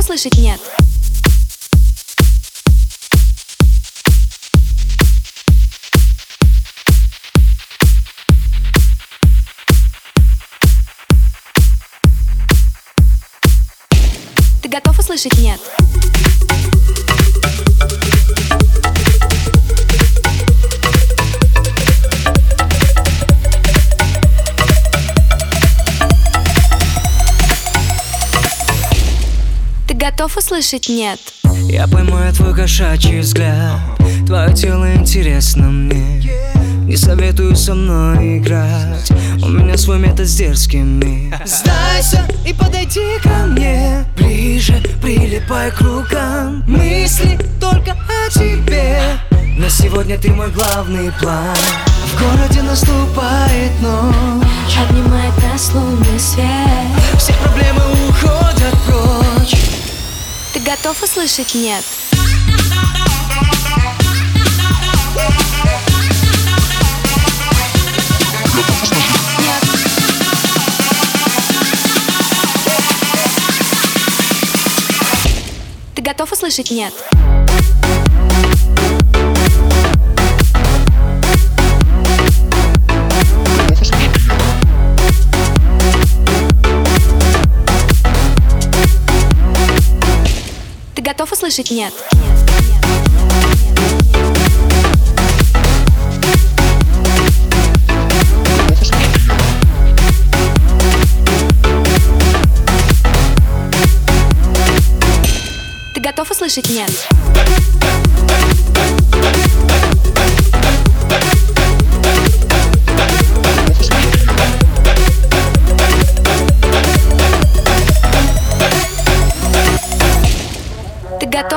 услышать нет? Ты готов услышать нет? Готов услышать нет? Я поймаю твой кошачий взгляд. Твое тело интересно мне. Не советую со мной играть. У меня свой метод с дерзкими Сдайся и подойди ко мне. Ближе, прилипай к рукам. Мысли только о тебе. На сегодня ты мой главный план. В городе наступает ночь. Обнимает нас лунный свет. Все проблемы уходят прочь Ты готов услышать нет? Ты готов услышать нет? Готов услышать нет? Ты готов услышать нет?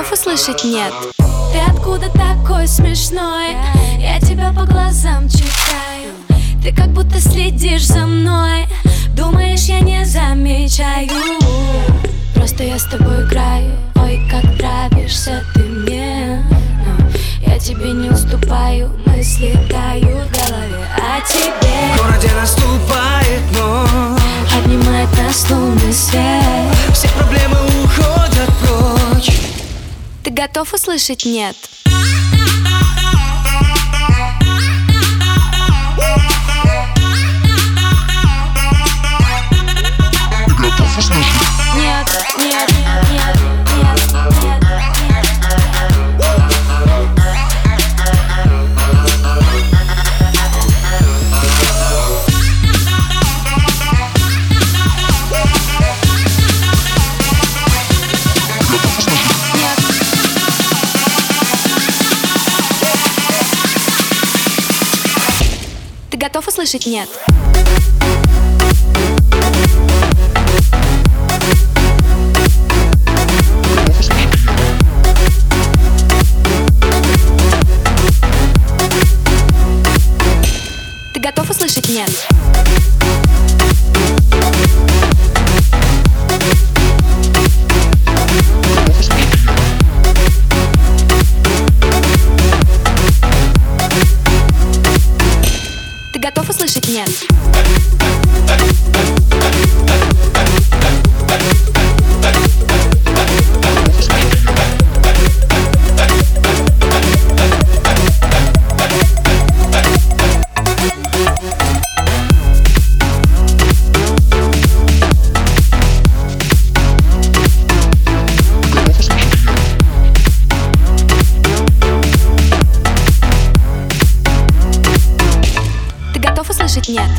Готов услышать нет? Ты откуда такой смешной? Я тебя по глазам читаю. Ты как будто следишь за мной. Думаешь, я не замечаю. Просто я с тобой играю. Ой, как нравишься ты мне. Но я тебе не уступаю. Мысли тают в голове. О тебе? В городе наступает ночь. Обнимает нас лунный свет. Все проблемы Готов услышать нет? Готов услышать нет? Ты готов услышать нет? Услышать нет?